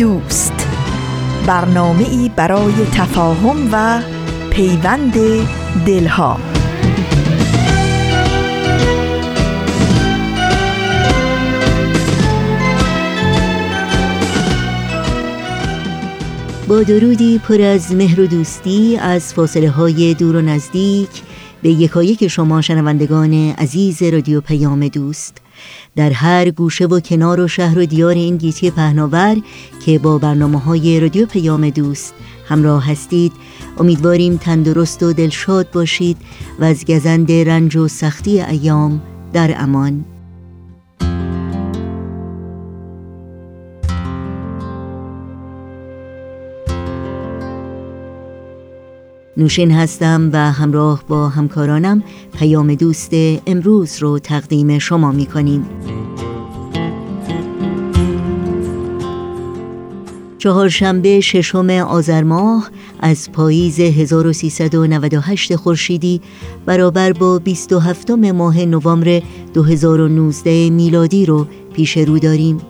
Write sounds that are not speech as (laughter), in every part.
دوست. برنامه ای برای تفاهم و پیوند دلها. با درودی پر از مهر و دوستی از فاصله های دور و نزدیک به یکایک شما شنوندگان عزیز رادیو پیام دوست. در هر گوشه و کنار و شهر و دیار این گیتی پهناور که با برنامه های رادیو پیام دوست همراه هستید امیدواریم تندرست و دلشاد باشید و از گزند رنج و سختی ایام در امان. نوشین هستم و همراه با همکارانم پیام دوست امروز رو تقدیم شما می کنیم چهارشنبه ششم آذر ماه از پاییز 1398 خورشیدی برابر با 27 ماه نوامبر 2019 میلادی رو پیش رو داریم.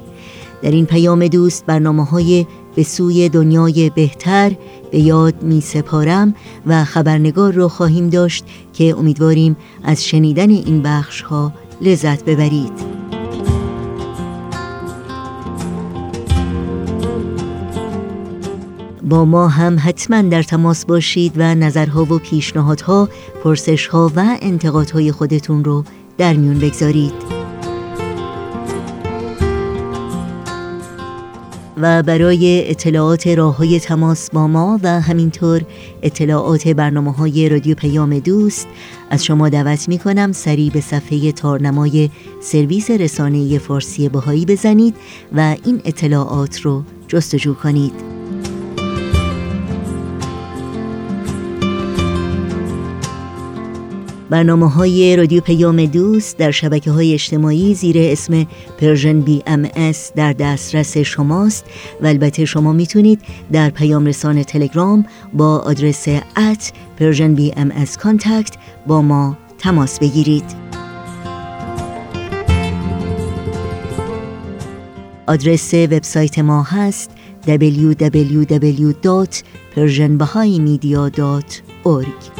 در این پیام دوست برنامه های به سوی دنیای بهتر به یاد می سپارم و خبرنگار رو خواهیم داشت که امیدواریم از شنیدن این بخش ها لذت ببرید با ما هم حتما در تماس باشید و نظرها و پیشنهادها، پرسشها و انتقادهای خودتون رو در میون بگذارید. و برای اطلاعات راه های تماس با ما و همینطور اطلاعات برنامه های رادیو پیام دوست از شما دعوت می کنم سریع به صفحه تارنمای سرویس رسانه فارسی بهایی بزنید و این اطلاعات رو جستجو کنید. برنامه های رادیو پیام دوست در شبکه های اجتماعی زیر اسم Persian BMS در دسترس شماست و البته شما می‌تونید در پیام رسان تلگرام با آدرس at Persian BMS contact با ما تماس بگیرید. آدرس وبسایت ما هست www.persianbahaimedia.org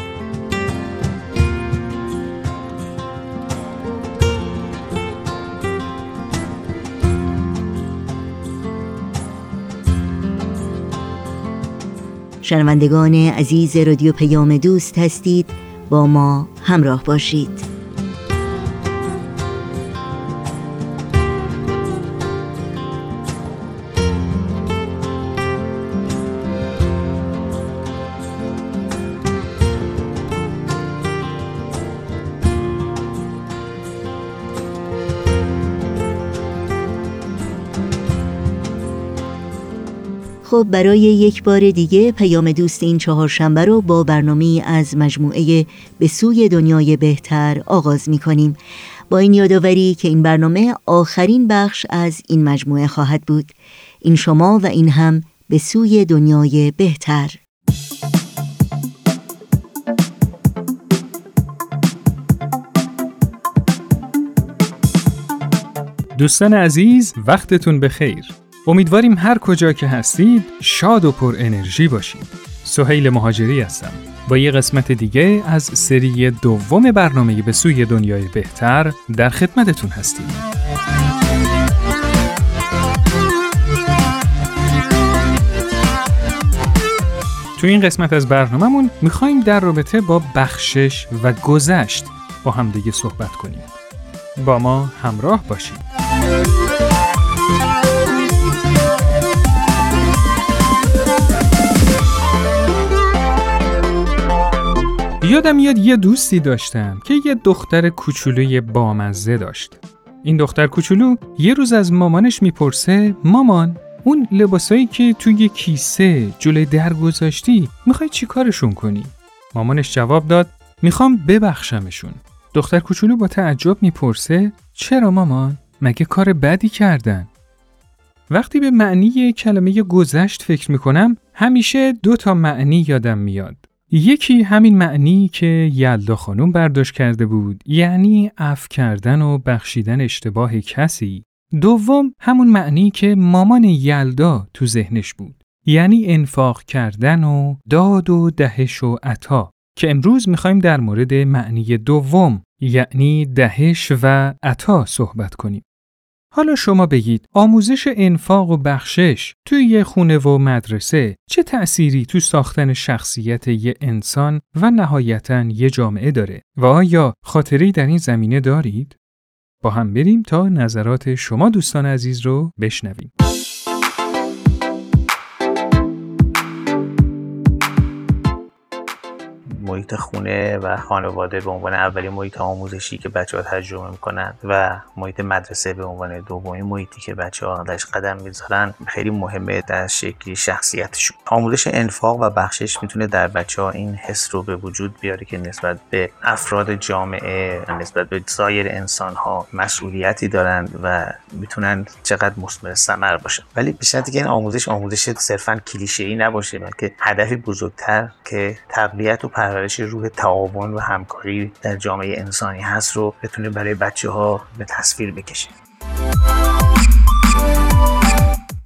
شنوندگان عزیز رادیو پیام دوست هستید با ما همراه باشید. برای یک بار دیگه پیام دوست این چهارشنبه رو با برنامه از مجموعه به سوی دنیای بهتر آغاز می کنیم با این یادآوری که این برنامه آخرین بخش از این مجموعه خواهد بود. این شما و این هم به سوی دنیای بهتر. دوستان عزیز وقتتون بخیر. امیدواریم هر کجا که هستید شاد و پر انرژی باشید. سهیل مهاجری هستم. با یه قسمت دیگه از سری دوم برنامه به سوی دنیای بهتر در خدمتتون هستیم. تو این قسمت از برنامهمون می‌خوایم در رابطه با بخشش و گذشت با همدیگه صحبت کنیم. با ما همراه باشید. یادم میاد یه دوستی داشتم که یه دختر کوچولوی بامزه داشت. این دختر کوچولو یه روز از مامانش می‌پرسه مامان اون لباسایی که توی کیسه جلوی در گذاشتی می‌خوای چی کارشون کنی؟ مامانش جواب داد می‌خوام ببخشمشون. دختر کوچولو با تعجب می‌پرسه چرا مامان؟ مگه کار بدی کردن؟ وقتی به معنی کلمه گذشت فکر می‌کنم همیشه دو تا معنی یادم میاد. یکی همین معنی که یلدا خانم برداشت کرده بود یعنی اف کردن و بخشیدن اشتباه کسی. دوم همون معنی که مامان یلدا تو ذهنش بود. یعنی انفاق کردن و داد و دهش و عطا. که امروز می‌خوایم در مورد معنی دوم یعنی دهش و عطا صحبت کنیم. حالا شما بگید آموزش انفاق و بخشش توی یه خونه و مدرسه چه تأثیری تو ساختن شخصیت یه انسان و نهایتا یه جامعه داره و آیا خاطری در این زمینه دارید؟ با هم بریم تا نظرات شما دوستان عزیز رو بشنویم. محیط خونه و خانواده به عنوان اولین محیط آموزشی که بچه ها تجربه می‌کنن و محیط مدرسه به عنوان دومین محیطی که بچه ها درش قدم می‌ذارن خیلی مهمه در شکلی شخصیتشون. آموزش انفاق و بخشش می‌تونه در بچه ها این حس رو به وجود بیاره که نسبت به افراد جامعه نسبت به سایر انسان ها مسئولیتی دارن و می‌تونن چقدر مثمر ثمر باشن. ولی به شرطی که این آموزش آموزش صرفا کلیشه ای نباشه بلکه هدفی بزرگتر که تقویت و پرورش روح تعاون و همکاری در جامعه انسانی هست رو بتونه برای بچه ها به تصویر بکشه.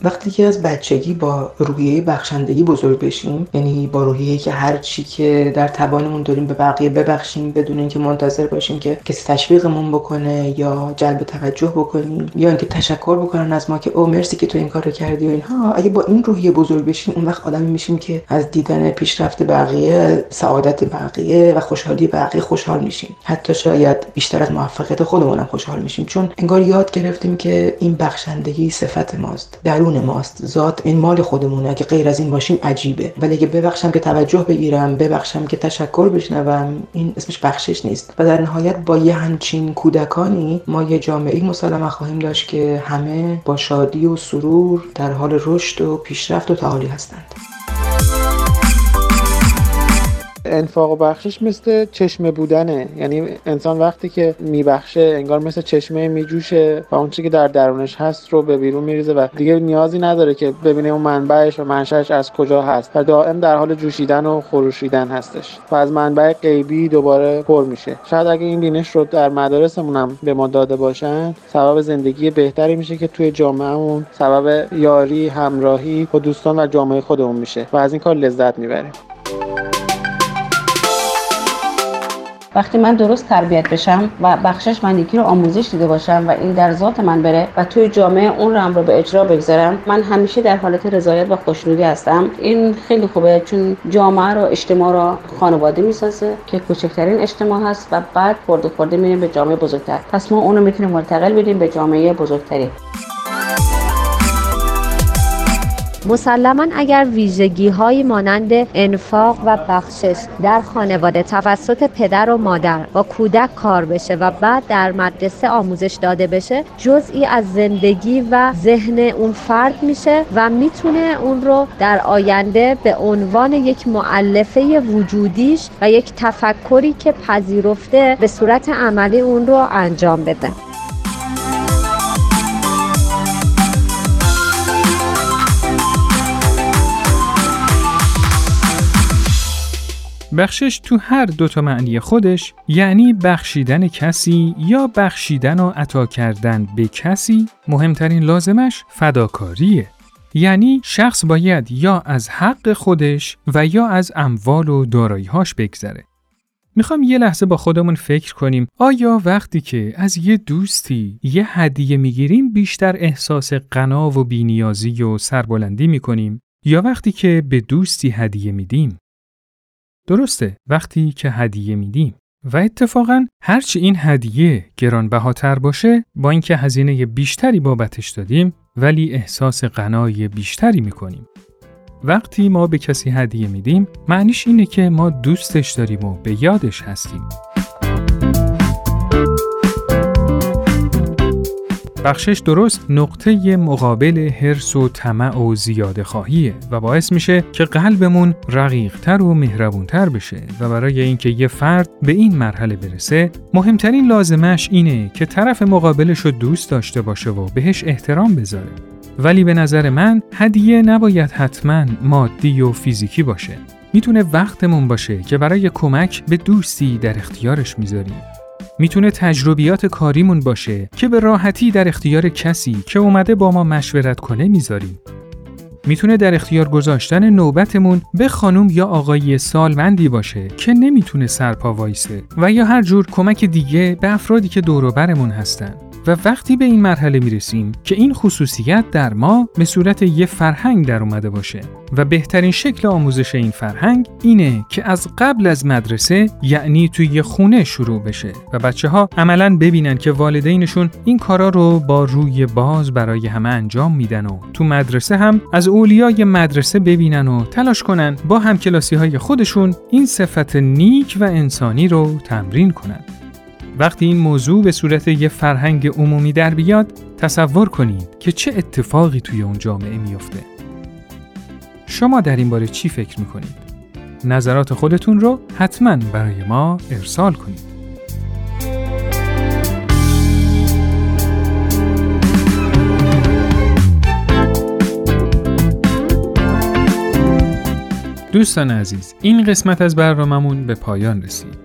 وقتی که از بچگی با روحیه بخشندگی بزرگ بشیم یعنی با روحیه که هر چی که در توانمون داریم به بقیه ببخشیم بدون اینکه منتظر باشیم که کسی تشویقمون بکنه یا جلب توجه بکنیم یا اینکه تشکر بکنن از ما که او مرسی که تو این کارو کردی و اینها اگه با این روحیه بزرگ بشیم اون وقت آدمی میشیم که از دیدن پیشرفت بقیه سعادت بقیه و خوشحالی بقیه خوشحال میشیم. حتی شاید بیشتر از موفقیت خودمونم خوشحال میشیم. چون انگار یاد گرفتیم که این بخشندگی صفت ماست. درون ماست. ذات این مال خودمونه اگه غیر از این باشیم عجیبه. ولی اگه ببخشم که توجه بگیرم ببخشم که تشکر بشنوم این اسمش بخشش نیست. و در نهایت با یه همچین کودکانی ما یه جامعه مسلمه خواهیم داشت که همه با شادی و سرور در حال رشد و پیشرفت و تعالی هستند. انفاق و بخشش مثل چشمه بودنه. یعنی انسان وقتی که میبخشه انگار مثل چشمه میجوشه و اون که در درونش هست رو به بیرون میریزه و دیگه نیازی نداره که ببینه اون منبعش و منشأش از کجا هست. و دائم در حال جوشیدن و خروشیدن هستش. و از منبع غیبی دوباره پر میشه. شاید اگه این بینش رو در مدارسمون هم به ما داده باشن سبب زندگی بهتری میشه که توی جامعهمون سبب یاری همراهی با دوستان و جامعه خودمون میشه. و از این کار لذت می‌بریم. وقتی من درست تربیت بشم و بخشش من یکی رو آموزش دیده باشم و این در ذات من بره و توی جامعه اون رو رو به اجرا بگذارم من همیشه در حالت رضایت و خوشنودی هستم. این خیلی خوبه چون جامعه رو اجتماع رو خانواده می‌سازه که کوچکترین اجتماع هست و بعد خورده خورده میریم به جامعه بزرگتر. پس ما اونو می‌تونیم منتقل بدیم به جامعه بزرگتری. مسلما اگر ویژگی های مانند انفاق و بخشش در خانواده توسط پدر و مادر با کودک کار بشه و بعد در مدرسه آموزش داده بشه جزئی از زندگی و ذهن اون فرد میشه و می‌تونه اون رو در آینده به عنوان یک معلفه وجودیش و یک تفکری که پذیرفته به صورت عملی اون رو انجام بده. بخشش تو هر دوتا معنی خودش یعنی بخشیدن کسی یا بخشیدن و عطا کردن به کسی مهمترین لازمش فداکاریه. یعنی شخص باید یا از حق خودش و یا از اموال و دارایی‌هاش بگذره. می‌خوام یه لحظه با خودمون فکر کنیم آیا وقتی که از یه دوستی یه هدیه می‌گیریم بیشتر احساس قنا و بینیازی و سربلندی می‌کنیم؟ یا وقتی که به دوستی هدیه میدیم؟ درسته وقتی که هدیه میدیم. و اتفاقا هرچی این هدیه گرانبهاتر باشه با اینکه هزینه بیشتری بابتش دادیم ولی احساس غنای بیشتری می‌کنیم. وقتی ما به کسی هدیه میدیم معنیش اینه که ما دوستش داریم و به یادش هستیم. بخشش درست نقطه مقابل حرس و طمع و زیاده خواهیه و باعث میشه که قلبمون رقیقتر و مهربونتر بشه و برای اینکه یه فرد به این مرحله برسه مهمترین لازمش اینه که طرف مقابلش رو دوست داشته باشه و بهش احترام بذاره. ولی به نظر من هدیه نباید حتما مادی و فیزیکی باشه. می‌تونه وقتمون باشه که برای کمک به دوستی در اختیارش می‌ذاریم. می‌تونه تجربیات کاریمون باشه که به راحتی در اختیار کسی که اومده با ما مشورت کنه می‌ذاریم. می‌تونه در اختیار گذاشتن نوبتمون به خانم یا آقای سالمندی باشه که نمی‌تونه سرپا وایسه و یا هر جور کمک دیگه به افرادی که دوروبرمون هستن. و وقتی به این مرحله می‌رسیم که این خصوصیت در ما به صورت یه فرهنگ در اومده باشه و بهترین شکل آموزش این فرهنگ اینه که از قبل از مدرسه یعنی توی خونه شروع بشه و بچه ها عملا ببینن که والدینشون این کارا رو با روی باز برای همه انجام میدن و تو مدرسه هم از اولیای مدرسه ببینن و تلاش کنن با همکلاسی های خودشون این صفت نیک و انسانی رو تمرین کنن. وقتی این موضوع به صورت یه فرهنگ عمومی در بیاد تصور کنید که چه اتفاقی توی اون جامعه میافته. شما در این باره چی فکر می‌کنید؟ نظرات خودتون رو حتما برای ما ارسال کنید. دوستان عزیز این قسمت از برنامهمون به پایان رسید.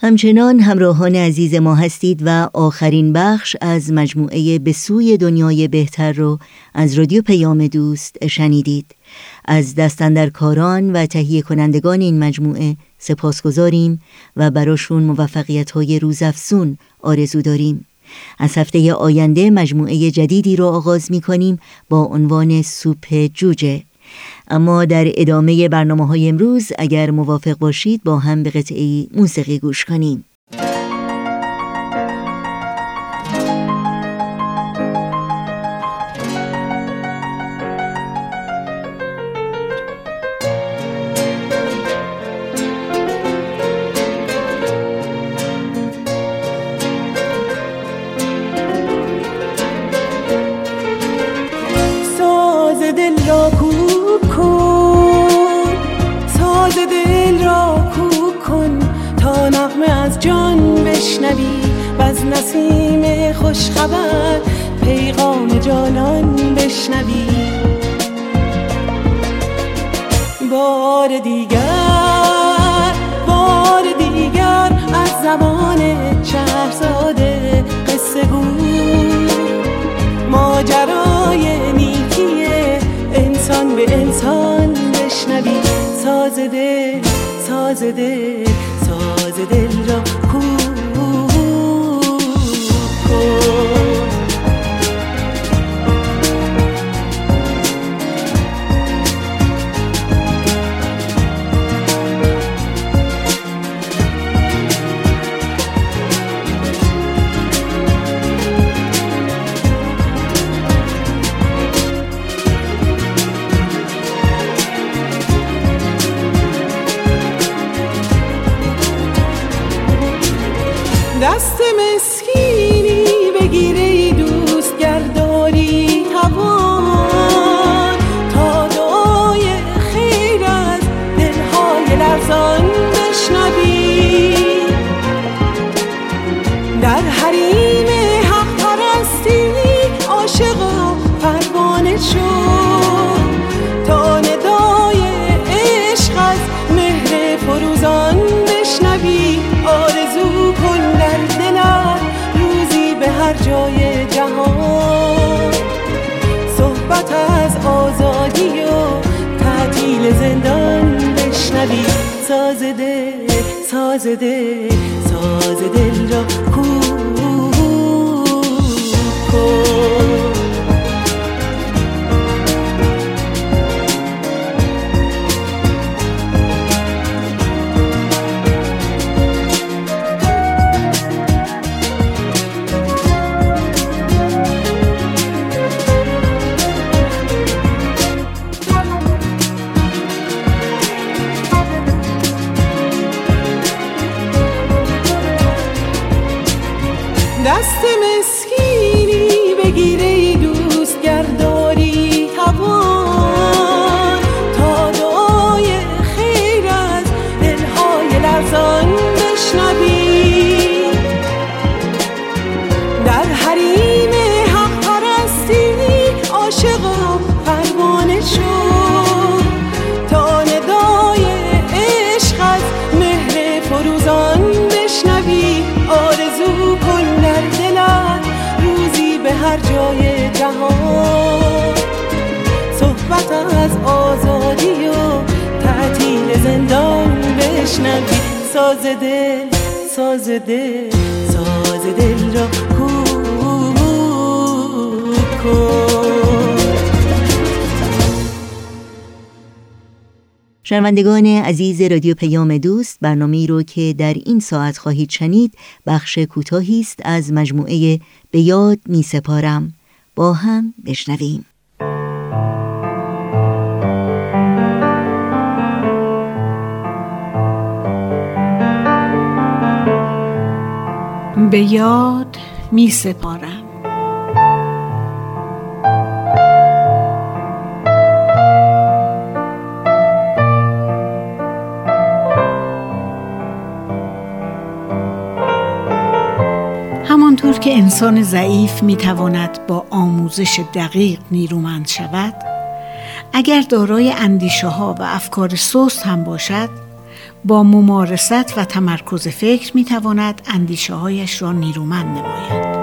همچنان همراهان عزیز ما هستید و آخرین بخش از مجموعه به سوی دنیای بهتر رو از رادیو پیام دوست شنیدید. از دستندرکاران و تهیه کنندگان این مجموعه سپاس گذاریم و براشون موفقیت های روزافزون آرزو داریم. از هفته آینده مجموعه جدیدی رو آغاز می کنیم با عنوان سوپ جوجه. اما در ادامه برنامه های امروز اگر موافق باشید با هم به قطعه موسیقی گوش کنیم. Destemiz بشنوی ساز دل ساز دل ساز دل را کو ساز دل ساز دل ساز دل را شنوندگان عزیز رادیو پیام دوست برنامه رو که در این ساعت خواهید شنید بخش کوتاهی است از مجموعه به یاد می سپارم با هم بشنویم. به یاد می سپارم. همانطور که انسان ضعیف می تواند با آموزش دقیق نیرومند شود اگر دارای اندیشه ها و افکار سست هم باشد با ممارست و تمرکز فکر می تواند اندیشه هایش را نیرومند نماید.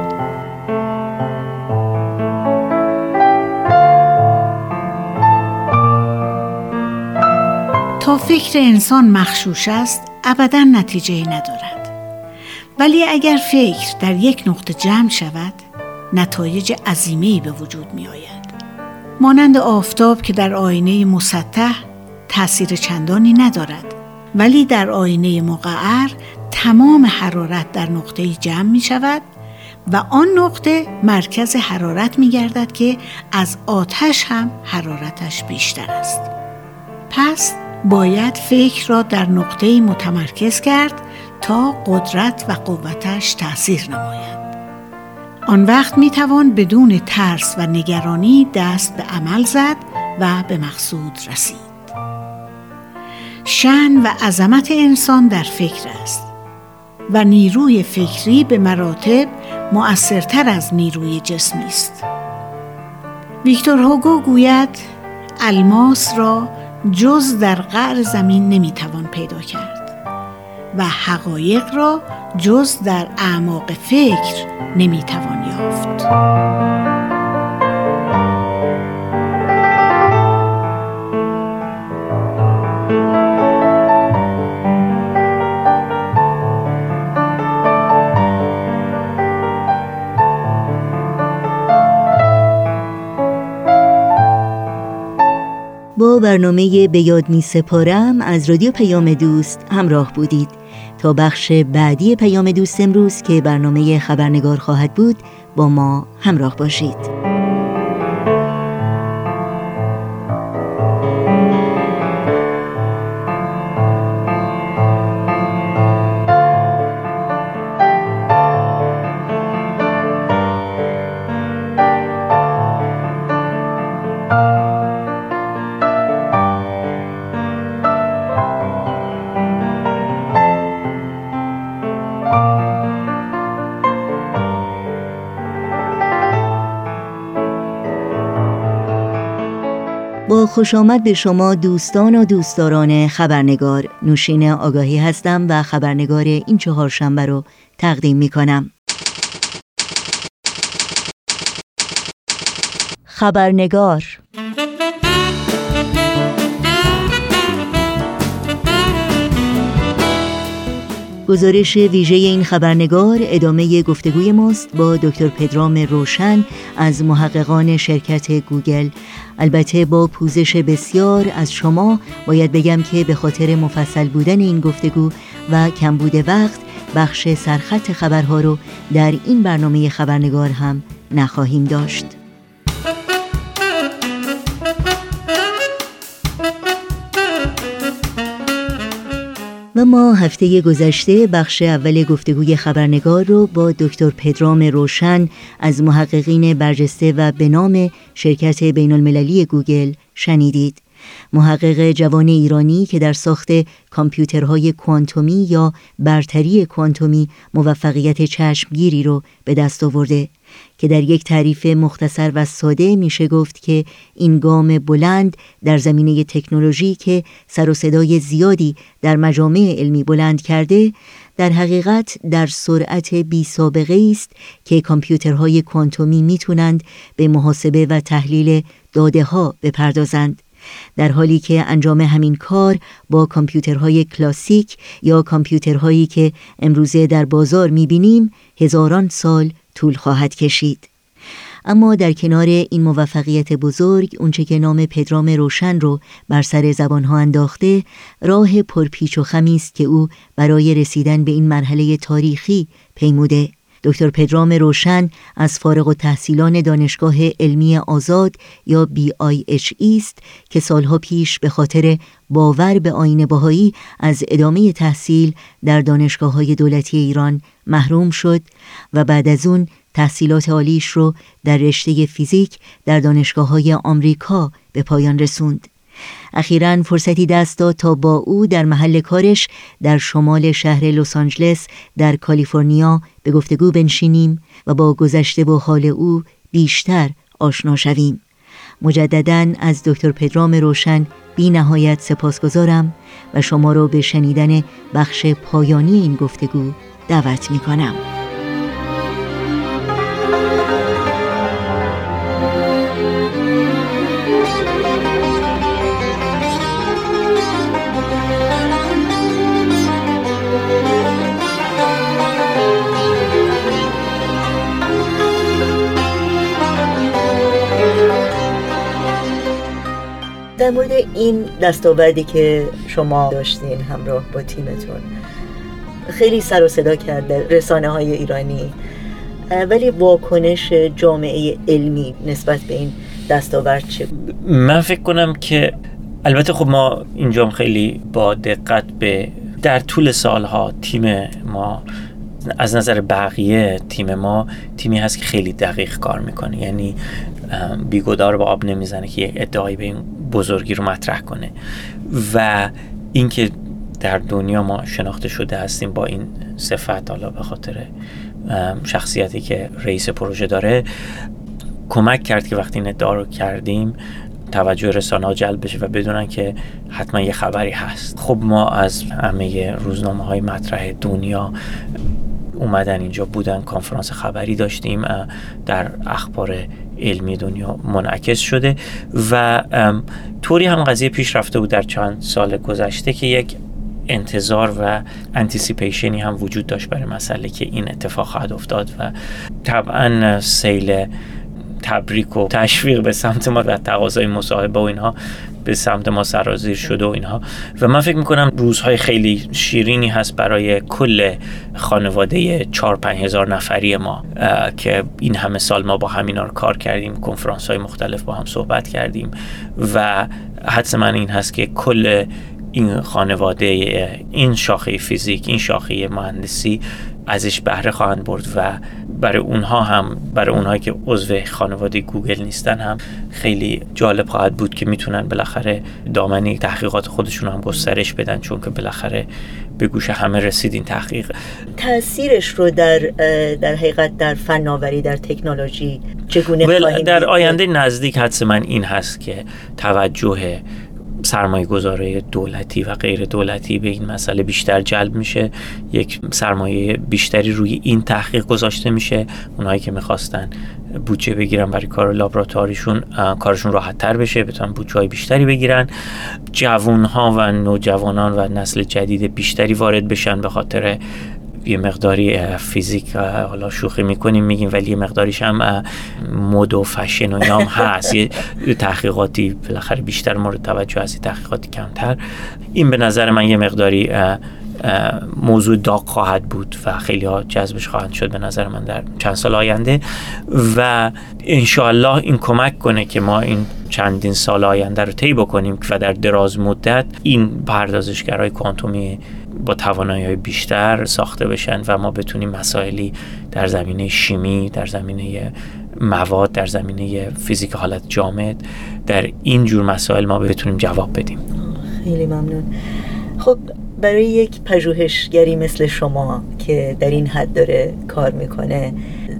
تا فکر انسان مخشوش است ابدا نتیجه ندارد. ولی اگر فکر در یک نقطه جمع شود نتایج عظیمی به وجود می آید. مانند آفتاب که در آینه مسطح تاثیر چندانی ندارد. ولی در آینه مقعر تمام حرارت در نقطه جمع می شود و آن نقطه مرکز حرارت می گردد که از آتش هم حرارتش بیشتر است. پس باید فکر را در نقطه متمرکز کرد تا قدرت و قوتش تأثیر نماید. آن وقت می توان بدون ترس و نگرانی دست به عمل زد و به مقصود رسید. شن و عظمت انسان در فکر است و نیروی فکری به مراتب مؤثرتر از نیروی جسمی است. ویکتور هوگو گوید الماس را جز در قعر زمین نمی‌توان پیدا کرد. و حقایق را جز در اعماق فکر نمی‌توان یافت. برنامه به یاد می سپارم. از رادیو پیام دوست همراه بودید. تا بخش بعدی پیام دوست امروز که برنامه خبرنگار خواهد بود با ما همراه باشید. خوش آمد به شما دوستان و دوستداران خبرنگار نوشین آگاهی هستم و خبرنگار این چهارشنبه رو تقدیم می کنم. خبرنگار گزارش ویژه این خبرنگار ادامه گفتگوی ماست با دکتر پدرام روشن از محققان شرکت گوگل البته با پوزش بسیار از شما باید بگم که به خاطر مفصل بودن این گفتگو و کمبود وقت بخش سرخط خبرها رو در این برنامه خبرنگار هم نخواهیم داشت. و ما هفته گذشته بخش اول گفتگوی خبرنگار رو با دکتر پدرام روشن از محققین برجسته و به نام شرکت بین المللی گوگل شنیدید. محقق جوان ایرانی که در ساخت کامپیوترهای کوانتومی یا برتری کوانتومی موفقیت چشمگیری رو به دست آورده که در یک تعریف مختصر و ساده میشه گفت که این گام بلند در زمینه تکنولوژی که سر و صدای زیادی در مجامع علمی بلند کرده در حقیقت در سرعت بی سابقه است که کامپیوترهای کوانتومی می‌تونند به محاسبه و تحلیل داده ها بپردازند. در حالی که انجام همین کار با کامپیوترهای کلاسیک یا کامپیوترهایی که امروزه در بازار می‌بینیم هزاران سال طول خواهد کشید. اما در کنار این موفقیت بزرگ اونچه که نام پدرام روشن رو بر سر زبانها انداخته راه پرپیچ و خمی است که او برای رسیدن به این مرحله تاریخی پیموده دکتر پدرام روشن از فارغ و تحصیلان دانشگاه علمی آزاد یا BIHE است که سالها پیش به خاطر باور به آین باهایی از ادامه تحصیل در دانشگاه های دولتی ایران محروم شد و بعد از اون تحصیلات عالیش رو در رشته فیزیک در دانشگاه های آمریکا به پایان رسوند. اخیرا فرصتی دست داد تا با او در محل کارش در شمال شهر لس آنجلس در کالیفرنیا به گفتگو بنشینیم و با گذشته و حال او بیشتر آشنا شویم مجددا از دکتر پدرام روشن بی نهایت سپاسگزارم و شما را به شنیدن بخش پایانی این گفتگو دعوت می کنم. در مورد این دستاوردی که شما داشتین همراه با تیمتون خیلی سر و صدا کرده رسانه های ایرانی ولی واکنش جامعه علمی نسبت به این دستاورد چه من فکر کنم که البته خب ما اینجا خیلی با دقت به در طول سالها تیم ما از نظر بقیه تیم ما تیمی هست که خیلی دقیق کار می‌کنه. یعنی بیگدار با آب نمی‌زنه که یک ادعایی به این بزرگی رو مطرح کنه. و اینکه در دنیا ما شناخته شده هستیم با این صفت حالا به خاطر شخصیتی که رئیس پروژه داره کمک کرد که وقتی این ادعا رو کردیم توجه رسانه جلب بشه و بدونن که حتما یه خبری هست. خب ما از همه روزنامه های مطرح دنیا اومدن اینجا بودن کنفرانس خبری داشتیم در اخبار علمی دنیا منعکس شده و طوری هم قضیه پیش رفته بود در چند سال گذشته که یک انتظار و anticipation ی هم وجود داشت برای مسئله که این اتفاق خواهد افتاد و طبعا سیل تبریک و تشویق به سمت ما و تقاضای مصاحبه و اینها به سمت ما سرازیر شده و اینها. و من فکر می‌کنم روزهای خیلی شیرینی هست برای کل خانواده 4 5 هزار نفری ما که این همه سال ما با همینا رو کار کردیم کنفرانس های مختلف با هم صحبت کردیم و حدس من این هست که کل این خانواده این شاخه فیزیک این شاخه مهندسی ازش بهره خواهند برد و برای اونها هم برای اونهایی که عضو خانواده گوگل نیستن هم خیلی جالب خواهد بود که می‌تونن بالاخره دامنی تحقیقات خودشون هم گسترش بدن چون که بالاخره به گوش همه رسید این تحقیق. تاثیرش رو در در حقیقت در فناوری در تکنولوژی چگونه در آینده نزدیک حدس من این هست که توجه سرمایه گذاره دولتی و غیر دولتی به این مسئله بیشتر جلب میشه. یک سرمایه بیشتری روی این تحقیق گذاشته میشه. اونایی که می‌خواستن بودجه بگیرن برای کار لابراتواریشون کارشون راحت تر بشه بتونن بودجه های بیشتری بگیرن. جوان ها و نوجوانان و نسل جدید بیشتری وارد بشن به خاطر یه مقداری فیزیک حالا شوخی می‌کنیم میگیم ولی یه مقداریش هم مد و فشن و اینام هست. یه تحقیقاتی بالاخره بیشتر مورد توجه هست تحقیقاتی کمتر. این به نظر من یه مقداری موضوع داغ خواهد بود و خیلی ها جذبش خواهند شد به نظر من در چند سال آینده. و انشاءالله این کمک کنه که ما این چندین سال آینده رو طی بکنیم و در دراز مدت این پردازشگرهای کوانتومی با توانایی های بیشتر ساخته بشن و ما بتونیم مسائلی در زمینه شیمی در زمینه مواد در زمینه فیزیک حالت جامد در این جور مسائل ما بتونیم جواب بدیم. خیلی ممنون. خب برای یک پژوهشگری مثل شما که در این حد داره کار می‌کنه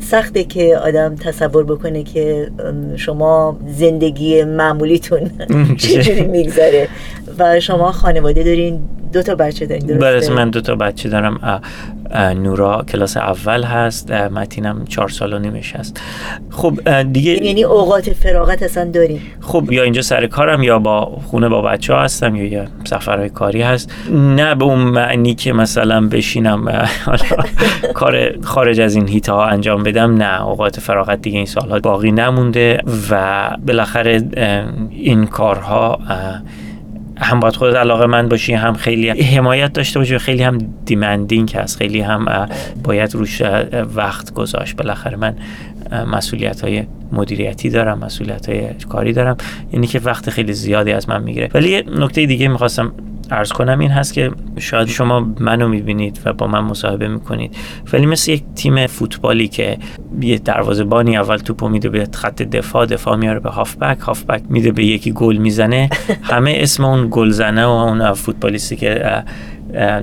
سخته که آدم تصور بکنه که شما زندگی معمولیتون (laughs) چجوری میگذره و شما خانواده دارین دو تا بچه دارین درسته؟ من دو تا بچه دارم نورا کلاس اول هست متینم چهار سال و نیمش هست. خب دیگه یعنی اوقات فراغت اصلا داریم خب یا اینجا سر کارم یا با خونه با بچه ها هستم یا یا سفرهای کاری هست. نه به اون معنی که مثلا بشینم (laughs) کار خارج از این هیتا ها انجام بدم. نه اوقات فراغت دیگه این سالها باقی نمونده و بالاخره این کارها هم باید خودت علاقه من باشی هم خیلی حمایت داشته باشی خیلی هم دیمندینگ هست. خیلی هم باید روش وقت گذاشت. بالاخره من مسئولیت های مدیریتی دارم مسئولیت های کاری دارم. یعنی که وقت خیلی زیادی از من می‌گیره. ولی یه نکته دیگه می‌خواستم ارز کنم این هست که شاید شما منو می‌بینید و با من مصاحبه می‌کنید. ولی مثل یک تیم فوتبالی که یه بانی اول توپو میده به خط دفاع دفاع میاره به هافبک هافبک میده به یکی گل می‌زنه. (laughs) همه اسم اون گلزنه و اون فوتبالیستی که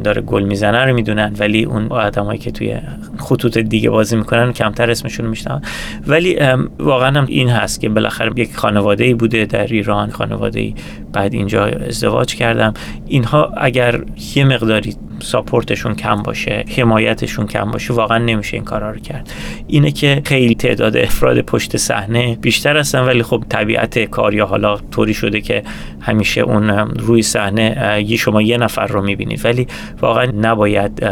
داره گل می‌زنه رو می‌دونن ولی اون آدمایی که توی خطوط دیگه بازی می‌کنن کمتر اسمشون میشنن ولی واقعا هم این هست که بالاخره یک خانواده ای بوده در ایران خانواده ای بعد اینجا ازدواج کردم. اینها اگر یه مقداری ساپورتشون کم باشه حمایتشون کم باشه واقعا نمیشه این کارا رو کرد. اینه که خیلی تعداد افراد پشت صحنه بیشتر هستن ولی خب طبیعت کار یا حالا طوری شده که همیشه اون روی صحنه شما یه نفر رو می‌بینید. ولی واقعا نباید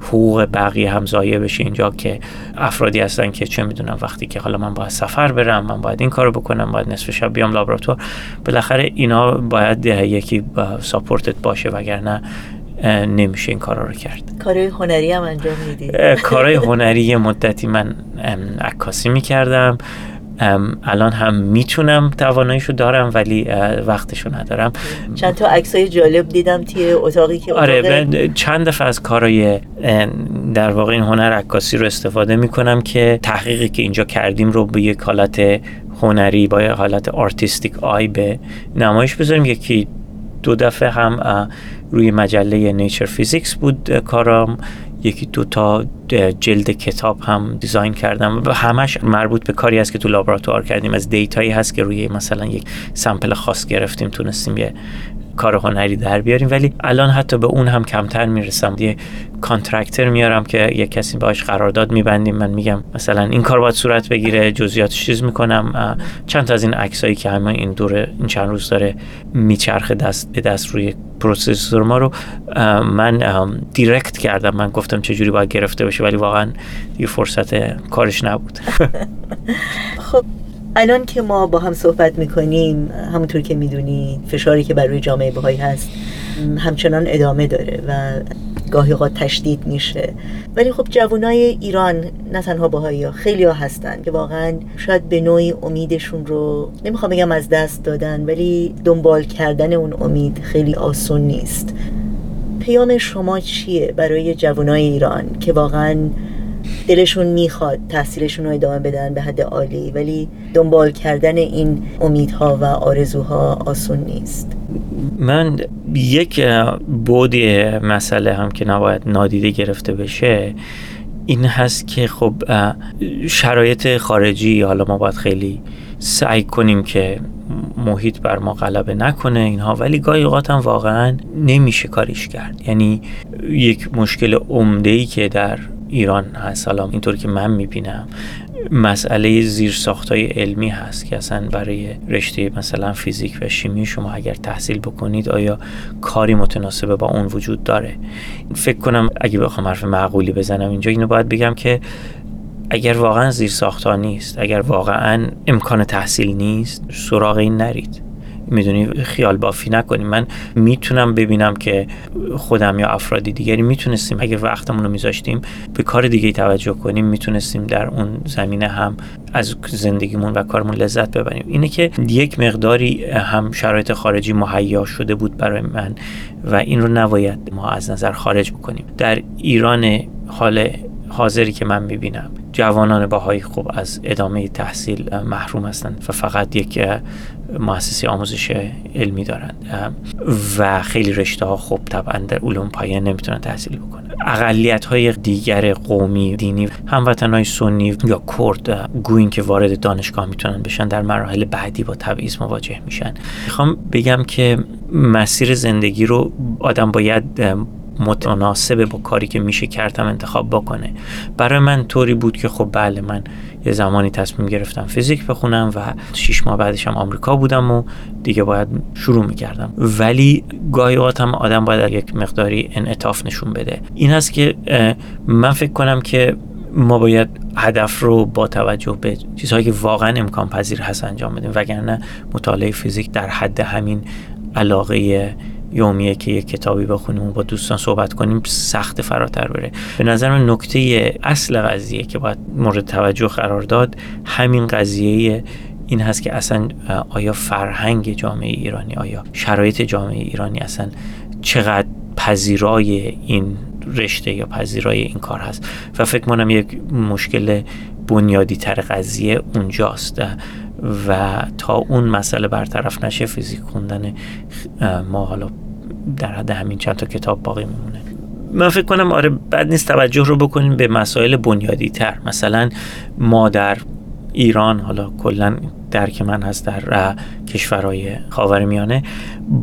حقوق بقیه هم ضایع بشه اینجا که افرادی هستن که چه می‌دونم وقتی که حالا من باید سفر برم من باید این کارو بکنم باید نصف شب بیام لابراتوار. بالاخره اینا باید یکی ساپورتت باشه وگرنه نمیشه این کارا رو کرد. کارهای هنری هم انجام میدی. کارهای هنری یه مدتی من عکاسی می‌کردم. الان هم می‌تونم تواناییشو دارم ولی وقتشو ندارم. چند تا عکسای جالب دیدم توی اتاقی که آره چند دفعه از کارهای در واقع این هنر عکاسی رو استفاده می‌کنم که تحقیقی که اینجا کردیم رو به یک حالت هنری با یک حالت artistic ای به نمایش بذاریم. یکی دو دفعه هم روی مجله Nature Physics بود. کارم یکی دو تا جلد کتاب هم design کردم و همش مربوط به کاری است که تو لابراتوار کردیم. از data یی هست که روی مثلا یک sample خاص گرفتیم تونستیم یه کار هنری در بیاریم. ولی الان حتی به اون هم کمتر می‌رسم. یه contractor میارم که یه کسی باش قرارداد میبندیم. من میگم مثلا این کار باید صورت بگیره جزئیاتش چیز می‌کنم. چند تا از این عکسایی که همه این دور این چند روز داره میچرخه دست به دست روی پروسسور ما رو من دیرکت کردم. من گفتم چجوری باید گرفته بشه ولی واقعا یه فرصت کارش نبود. (laughs) (laughs) خب الان که ما با هم صحبت می‌کنیم همونطور که می‌دونی فشاری که بر روی جامعه بهایی هست همچنان ادامه داره و گاهی اوقات تشدید میشه. ولی خب جوانای ایران نه تنها باهایی ها خیلی ها هستن که واقعا شاید به نوعی امیدشون رو نمی‌خوام بگم از دست دادن ولی دنبال کردن اون امید خیلی آسون نیست. پیام شما چیه برای جوانای ایران که واقعا دلشون می‌خواد تحصیلشون رو ادامه بدن به حد عالی ولی دنبال کردن این امیدها و آرزوها آسون نیست. من یک بود مسئله هم که نباید نادیده گرفته بشه این هست که خب شرایط خارجی حالا ما باید خیلی سعی کنیم که محیط بر ما غلبه نکنه اینها ولی گاهی اوقات هم واقعا نمیشه کاریش کرد. یعنی یک مشکل عمده ای که در ایران هست. حالا اینطور که من می‌بینم. مسئله زیر های علمی هست که اصلا برای رشته مثلا فیزیک و شیمی شما اگر تحصیل بکنید آیا کاری متناسب با اون وجود داره؟ فکر کنم اگه بخوام حرف معقولی بزنم اینجا اینو باید بگم که اگر واقعا زیر ها نیست اگر واقعا امکان تحصیل نیست سراغ این نرید. می‌دونی خیال بافی نکنیم من می‌تونم ببینم که خودم یا افرادی دیگری می‌تونستیم اگر وقتمون رو میذاشتیم به کار دیگه توجه کنیم می‌تونستیم در اون زمینه هم از زندگیمون و کارمون لذت ببریم. اینه که یک مقداری هم شرایط خارجی مهیا شده بود برای من و این رو نباید ما از نظر خارج بکنیم. در ایران حال حاضری که من می‌بینم. جوانان باهایی خوب از ادامه تحصیل محروم هستند و فقط یک مؤسسه آموزش علمی دارند. و خیلی رشته ها خوب طبعا در علوم پایه نمی‌تونن تحصیل بکنن. اقلیت های دیگر قومی دینی هموطن های سنی یا کرد گوین که وارد دانشگاه می‌تونن بشن در مراحل بعدی با تبعیض مواجه میشن. می‌خوام بگم که مسیر زندگی رو آدم باید متناسب با کاری که میشه کردم انتخاب بکنه. برای من طوری بود که خب بله من یه زمانی تصمیم گرفتم فیزیک بخونم و شیش ماه بعدش هم آمریکا بودم و دیگه باید شروع می‌کردم. ولی گاهی هم آدم باید یک مقداری انعطاف نشون بده. این هست که من فکر کنم که ما باید هدف رو با توجه به چیزهایی که واقعا امکان پذیر هست انجام بدیم. وگرنه مطالعه فیزیک در حد همین علاقه یومیه که یک کتابی بخونیم و با دوستان صحبت کنیم سخت فراتر بره. به نظر من نکته اصل قضیه که باید مورد توجه قرار داد همین قضیه این هست که اصلا آیا فرهنگ جامعه ایرانی آیا شرایط جامعه ایرانی اصلا چقدر پذیرای این رشته یا پذیرای این کار هست؟ و فکر کنم یک مشکل بنیادی تر قضیه اونجاست. و تا اون مسئله برطرف نشه فیزیک خوندن ما حالا در حد همین چند تا کتاب باقی میمونه. من فکر کنم آره بد نیست توجه رو بکنیم به مسائل بنیادی تر مثلا ما در ایران حالا کلا درک من هست در کشورهای خاورمیانه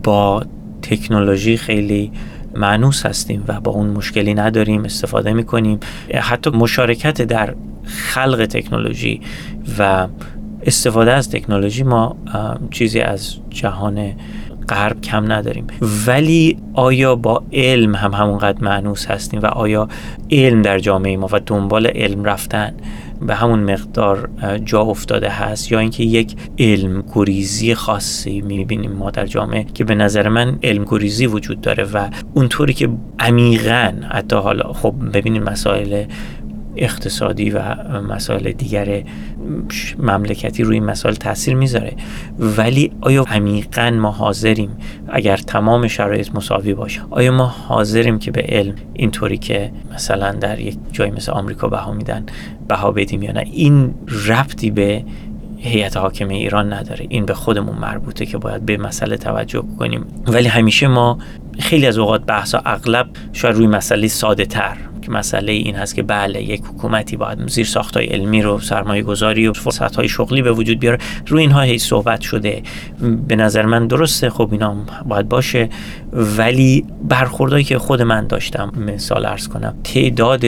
با تکنولوژی خیلی معنوس هستیم و با اون مشکلی نداریم استفاده می‌کنیم. حتی مشارکت در خلق تکنولوژی و استفاده از تکنولوژی ما چیزی از جهان غرب کم نداریم. ولی آیا با علم هم همونقدر معنوس هستیم و آیا علم در جامعه ما و دنبال علم رفتن به همون مقدار جا افتاده هست یا اینکه یک علم گریزی خاصی می‌بینیم ما در جامعه که به نظر من علم گریزی وجود داره و اونطوری که عمیقا حتی حالا خب ببینیم مسائل اقتصادی و مسائل دیگر مملکتی روی این مسائل تاثیر می‌ذاره. ولی آیا عمیقا ما حاضریم اگر تمام شرایط مساوی باشه آیا ما حاضریم که به علم اینطوری که مثلا در یک جای مثل آمریکا بها میدن بها بدیم یا نه؟ این ربطی به هیئت حاکمه ایران نداره. این به خودمون مربوطه که باید به مسئله توجه کنیم. ولی همیشه ما خیلی از اوقات بحثا اغلب شاید روی مسئله ساده تر که مسئله این هست که بله یک حکومتی باید زیر ساختای علمی رو سرمایه گذاری و فرصت های شغلی به وجود بیاره. روی اینها هی صحبت شده. به نظر من درسته. خب اینا باید باشه. ولی برخوردهایی که خود من داشتم مثال ارز کنم تعداد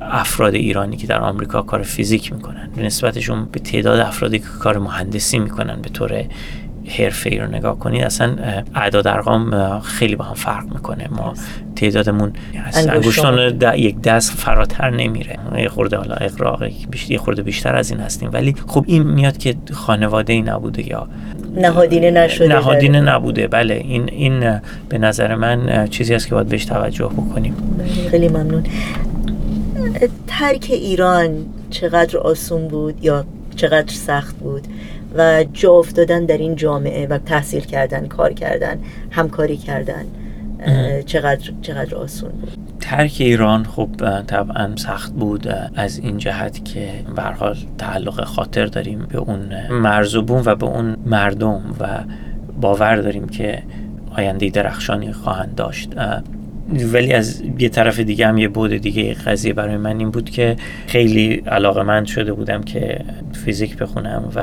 افراد ایرانی که در آمریکا کار فیزیک می‌کنن نسبتشون به تعداد افرادی که کار مهندسی می‌کنن به طور حرفه ای رو نگاه کنید اصلا اعداد ارقام خیلی با هم فرق می‌کنه. ما تعدادمون انگشتان یک دست فراتر نمیره. یه خورده حالا اقراق یه خورده بیشتر از این هستیم. ولی خب این میاد که خانواده ای نبوده یا نهادینه نشده نهادینه نبوده. بله این این به نظر من چیزی است که باید بهش توجه بکنیم. خیلی ممنون. ترک ایران چقدر آسون بود یا چقدر سخت بود؟ و جا افتادن در این جامعه و تحصیل کردن کار کردن همکاری کردن چقدر چقدر آسون بود. ترک ایران خب طبعا سخت بود از این جهت که به حال تعلق خاطر داریم به اون مرزوبون و به اون مردم و باور داریم که آینده درخشانی خواهند داشت. ولی از یه طرف دیگه هم یه بود دیگه قضیه برای من این بود که خیلی علاقه من شده بودم که فیزیک بخونم و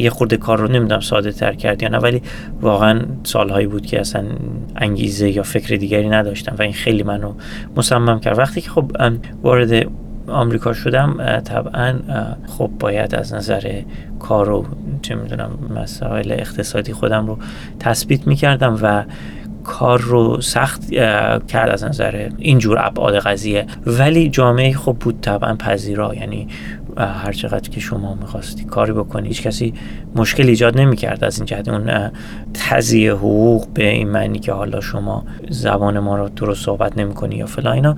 یه خورده کار رو نمی‌دونم ساده تر کرد یا نه ولی واقعا سالهایی بود که اصلا انگیزه یا فکر دیگری نداشتم و این خیلی منو مصمم کرد. وقتی که خب وارد آمریکا شدم طبعا خب باید از نظر کار و چه می‌دونم مسائل اقتصادی خودم رو تثبیت می‌کردم و کار رو سخت کرد از نظر اینجور ابعاد قضیه. ولی جامعه خوب بود طبعا پذیرا. یعنی هر چقدر که شما می‌خواستی کاری بکنی هیچ کسی مشکل ایجاد نمی‌کرد از این جهت. اون تزیه حقوق به این معنی که حالا شما زبان ما رو درست صحبت نمی‌کنی یا فلا اینا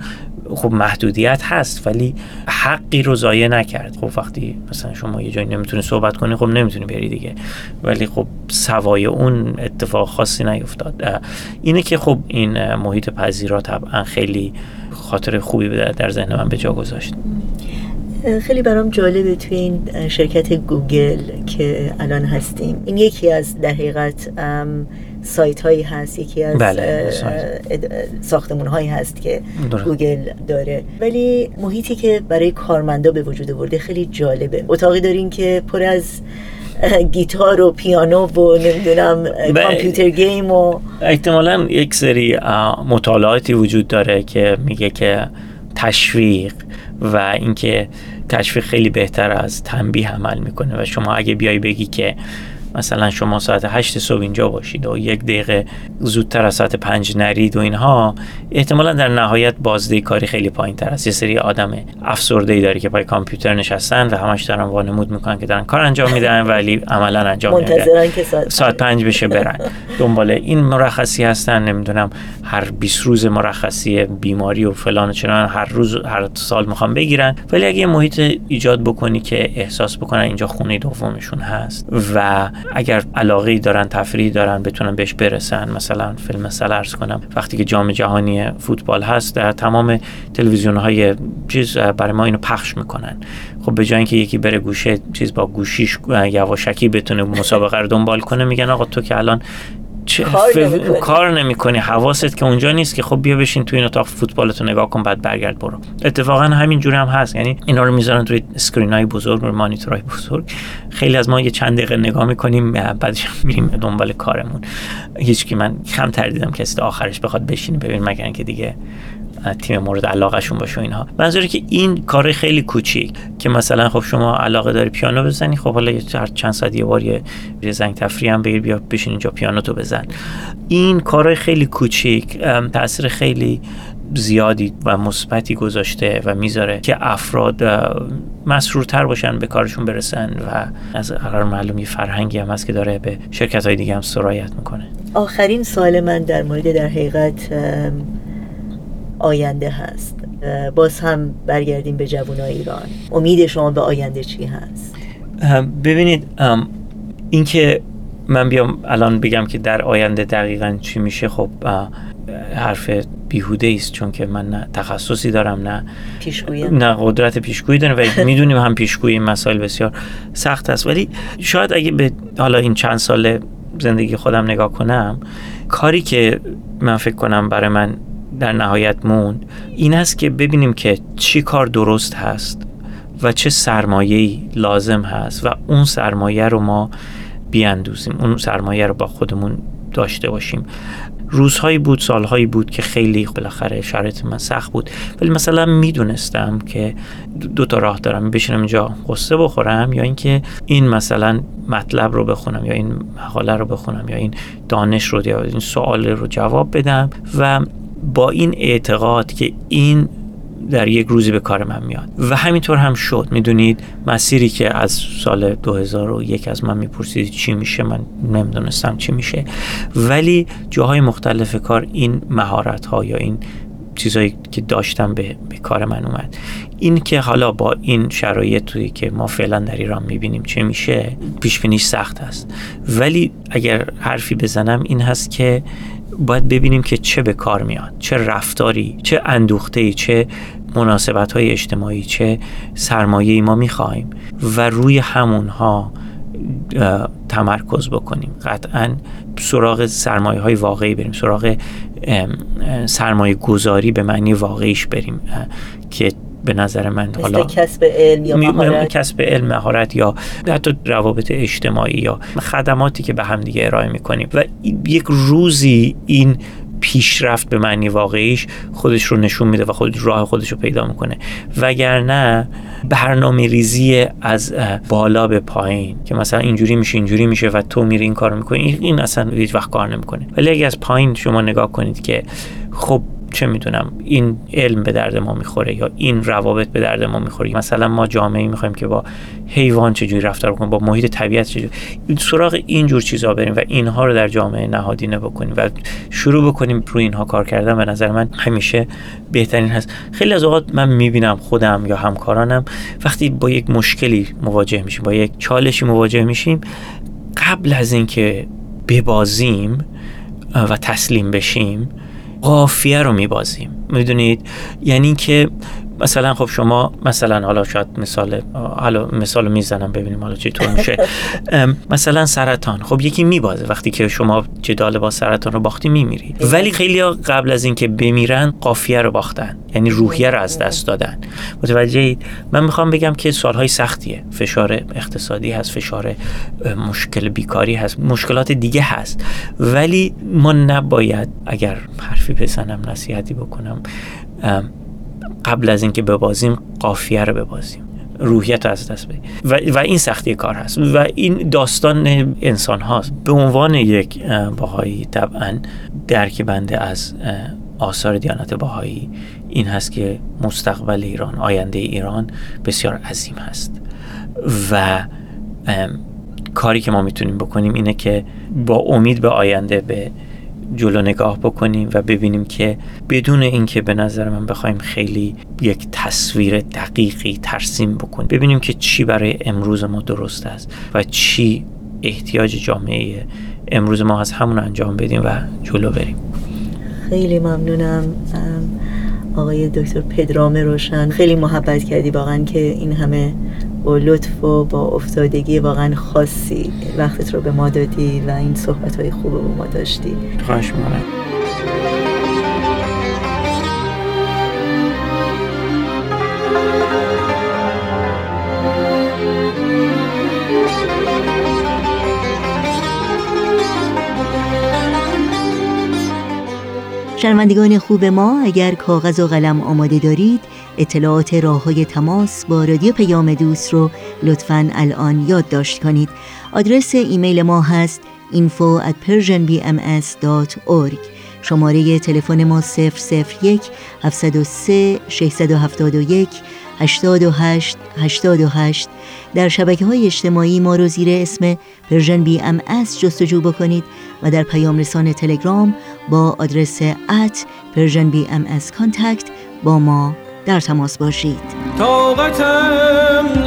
خب محدودیت هست ولی حقی رو ضایع نکرد. خب وقتی مثلا شما یه جایی نمی‌تونی صحبت کنی خب نمی‌تونی بری دیگه. ولی خب سوای اون اتفاق خاصی نیفتاد. اینه که خب این محیط پذیرا طبعا خیلی خاطره خوبی در ذهن من به جا گذاشت. خیلی برام جالبه توی این شرکت گوگل که الان هستیم. این یکی از در حقیقت سایت هایی هست یکی از بله، ساختمون هایی هست که گوگل داره. ولی محیطی که برای کارمندا به وجود آورده خیلی جالبه. اتاقی دارین که پر از گیتار و پیانو و نمی‌دونم کامپیوتر گیم و احتمالا یک سری مطالعاتی وجود داره که میگه که تشویق و اینکه تشویق خیلی بهتر از تنبیه عمل می‌کنه. و شما اگه بیای بگی که مثلا شما ساعت هشت صبح اینجا باشید و یک دقیقه زودتر از ساعت پنج نرید و اینها احتمالا در نهایت بازده کاری خیلی پایین تر است. یه سری آدم افسرده ای داره که پای کامپیوتر نشستن و همش دارن وانمود می‌کنن که دارن کار انجام میدن ولی عملا انجام نمیدن که ساعت, ساعت پنج بشه برن. دنبال این مرخصی هستن نمی‌دونم هر 20 روز مرخصی بیماری و فلان چنان هر روز هر سال می‌خوام بگیرن. ولی اگه یه محیط ایجاد بکنی که احساس بکنن اینجا خونه دومشون هست و اگر علاقه دارن تفریح دارن بتونن بهش برسن مثلا فیلم سلرز کنم وقتی که جام جهانی فوتبال هست در تمام تلویزیون های چیز برای ما اینو پخش می‌کنن. خب به جای اینکه یکی بره گوشه چیز با گوشیش یواشکی بتونه مسابقه رو دنبال کنه میگن آقا تو که الان چه کار نمی‌کنی. حواست که اونجا نیست که خب بیا بشین تو این اتاق فوتبالتو نگاه کن بعد برگرد برو. اتفاقا همین جوری هم هست. یعنی اینا رو می‌ذارن توی اسکرین های بزرگ و مانیتورهای بزرگ. خیلی از ما یه چند دقیقه نگاه می‌کنیم بعدش میریم دنبال کارمون. هیچ کی من کم تردیدم کسی آخرش بخواد بشینه ببین مگر که دیگه تیم مورد علاقهشون باشه اینها. منظوری که این کار خیلی کوچیک که مثلا خب شما علاقه داری پیانو بزنی خب حالا هر چند ساعت یه بار یه زنگ تفریح هم بگیر بیا بشین اینجا پیانو تو بزن. این کارهای خیلی کوچیک تاثیر خیلی زیادی و مثبتی گذاشته و می‌ذاره که افراد مسرورتر باشن به کارشون برسن و از قرار معلوم یه فرهنگی هم هست که داره به شرکت های دیگه هم سرایت می‌کنه. آخرین سوال من در مورد در حقیقت آینده هست. باز هم برگردیم به جوان ایران. امید شما به آینده چی هست؟ ببینید اینکه من بیام الان بگم که در آینده دقیقا چی میشه خب حرف بیهوده است چون که من نه تخصصی دارم نه پیشگویی. نه قدرت پیشگویی دارم و (laughs) می‌دونیم هم پیشگویی این مسائل بسیار سخت است. ولی شاید اگه به حالا این چند سال زندگی خودم نگاه کنم کاری که من فکر کنم برای من در نهایت موند. این است که ببینیم که چی کار درست هست و چه سرمایه‌ای لازم هست و اون سرمایه رو ما بیاندوزیم اون سرمایه رو با خودمون داشته باشیم. روزهایی بود سالهایی بود که خیلی بالاخره شرایط من سخت بود. ولی مثلا می‌دونستم که دو تا راه دارم. بشینم اینجا قصه بخورم یا اینکه این مثلا مطلب رو بخونم یا این مقاله رو بخونم یا این دانش رو یا این سوال رو جواب بدم و با این اعتقاد که این در یک روزی به کار من میاد. و همینطور هم شد. می‌دونید مسیری که از سال 2001 از من می‌پرسید چی میشه من نمی‌دونستم چی میشه. ولی جاهای مختلف کار این مهارت ها یا این چیزایی که داشتم به, به کار من اومد. این که حالا با این شرایطی که ما فعلا در ایران می‌بینیم چه میشه پیش بینیش سخت است. ولی اگر حرفی بزنم این هست که باید ببینیم که چه به کار میاد چه رفتاری چه اندوخته چه مناسبت های اجتماعی چه سرمایه ما می‌خواهیم و روی همونها تمرکز بکنیم. قطعا سراغ سرمایه های واقعی بریم سراغ سرمایه گذاری به معنی واقعیش بریم که به نظر من. حالا کسب علم یا مهارت؟ کسب علم مهارت یا حتی روابط اجتماعی یا خدماتی که به هم دیگه ارائه می‌کنیم. و یک روزی این پیشرفت به معنی واقعیش خودش رو نشون میده و خود راه خودش رو پیدا می‌کنه. وگرنه برنامه ریزی از بالا به پایین که مثلا اینجوری میشه اینجوری میشه و تو میری این کارو می‌کنی این اصلا هیچ وقت کار نمی‌کنه. ولی اگه از پایین شما نگاه کنید که خب چه می‌دونم این علم به درد ما می‌خوره یا این روابط به درد ما می‌خوره. مثلا ما جامعه می‌خوایم که با حیوان چجوری رفتار کنیم با محیط طبیعت چجوری. سراغ اینجور چیزا بریم و اینها رو در جامعه نهادینه بکنیم و شروع بکنیم روی اینها کار کردن. به نظر من همیشه بهترین هست. خیلی از اوقات من می‌بینم خودم یا همکارانم وقتی با یک مشکلی مواجه میشیم با یک چالشی مواجه میشیم قبل از اینکه ببازیم و تسلیم بشیم قافیه رو میبازیم. می‌دونید؟ یعنی که مثلا خب شما مثلا حالا شاید مثال حالا مثال می‌زنم ببینیم حالا چطور میشه. مثلا سرطان. خب یکی میبازه. وقتی که شما جدال با سرطان رو باختی میمیری. ولی خیلی قبل از اینکه بمیرن قافیه رو باختن. یعنی روحیه رو از دست دادن. متوجهید من می‌خوام بگم که سالهای سختیه. فشار اقتصادی هست فشار مشکل بیکاری هست. مشکلات دیگه هست. ولی ما نباید اگر حرفی بزنم نصیحتی بکنم قبل از اینکه ببازیم قافیه رو ببازیم. روحیت رو از دست بدیم. و, و این سختی کار هست. و این داستان انسان هاست. به عنوان یک باهایی طبعا درک بنده از آثار دیانت باهایی این هست که مستقبل ایران آینده ایران بسیار عظیم هست. و کاری که ما می‌تونیم بکنیم اینه که با امید به آینده به جلو نگاه بکنیم و ببینیم که بدون اینکه به نظر من بخوایم خیلی یک تصویر دقیقی ترسیم بکنیم ببینیم که چی برای امروز ما درست است و چی احتیاج جامعه امروز ما از همون انجام بدیم و جلو بریم. خیلی ممنونم. آقای دکتر پدرام روشن. خیلی محبت کردی واقعا که این همه با لطف و با افتادگی واقعا خاصی وقتت رو به ما دادی و این صحبت های خوب رو با ما داشتی. خواهش شنوندگان خوب ما اگر کاغذ و قلم آماده دارید اطلاعات راه های تماس با رادیو پیام دوست رو لطفا الان یادداشت کنید. آدرس ایمیل ما هست info at persianbms.org شماره تلفن ما 001 703 671 828 828 در شبکه های اجتماعی ما رو زیر اسم Persian BMS جستجو بکنید و در پیام رسان تلگرام با آدرس at Persian BMS contact با ما در تماس باشید. طاقتم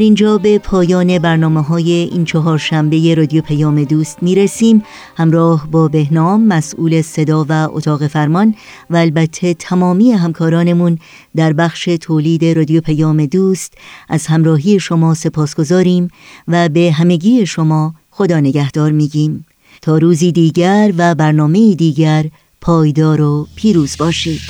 در اینجا به پایان برنامه های این چهار شنبه رادیو پیام دوست می رسیم همراه با بهنام مسئول صدا و اتاق فرمان و البته تمامی همکارانمون در بخش تولید رادیو پیام دوست از همراهی شما سپاس گذاریم و به همگی شما خدا نگهدار میگیم. تا روزی دیگر و برنامه دیگر پایدار و پیروز باشید.